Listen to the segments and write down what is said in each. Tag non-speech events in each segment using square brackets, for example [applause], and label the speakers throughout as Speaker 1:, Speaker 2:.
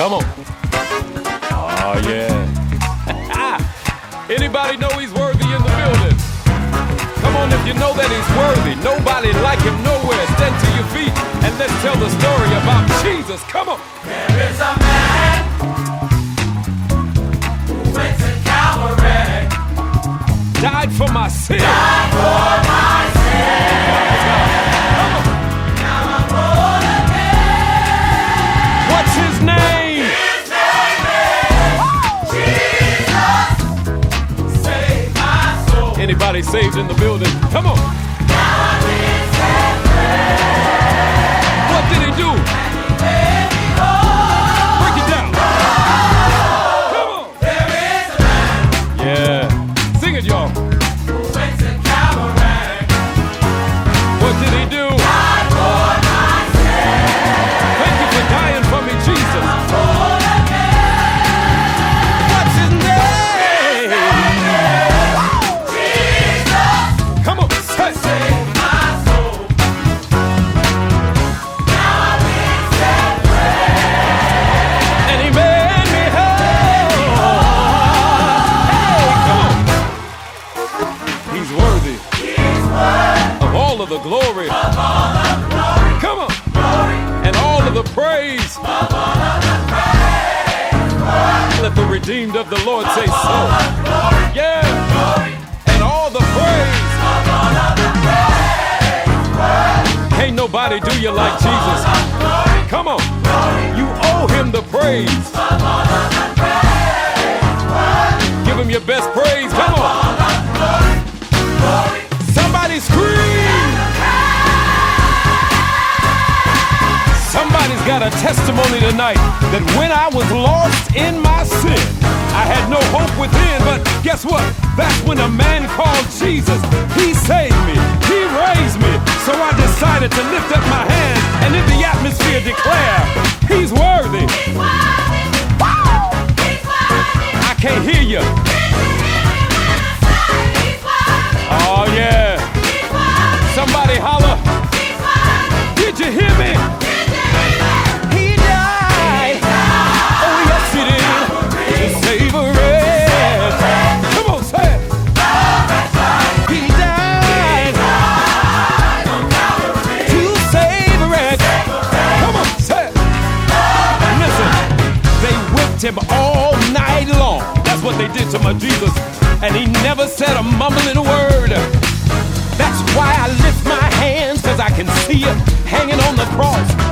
Speaker 1: Come on. Oh, yeah. [laughs] Anybody know he's worthy in the building? Come on, if you know that he's worthy, nobody like him nowhere. Stand to your feet and let's tell the story about Jesus. Come on.
Speaker 2: There is a man who went to Calvary,
Speaker 1: Died for my sin. Saved in the building? Come on. The glory. Come on. And all of the praise. Let the redeemed of the Lord say so. Yeah. And all the praise. Can't nobody do you like Jesus. Come on. You owe him the praise. Give him your best praise. Come got a testimony tonight that when I was lost in my sin, I had no hope within. But guess what? That's when a man called Jesus, he saved me. He raised me. So I decided to lift up my hands and in the atmosphere declare, all night long. That's what they did to my Jesus. And he never said a mumbling word. That's why I lift my hands, cause I can see it hanging on the cross.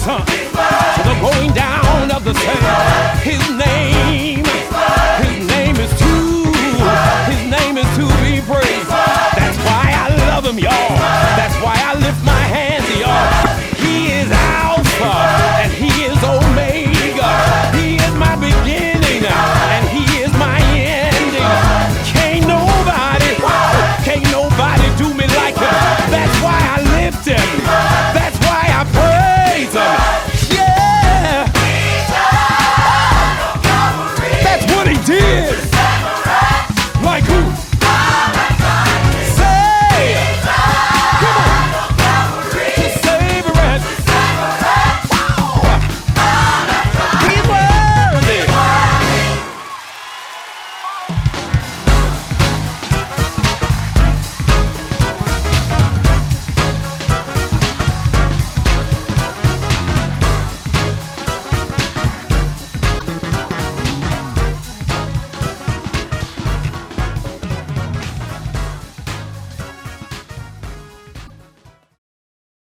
Speaker 1: Sun to the going down of the same.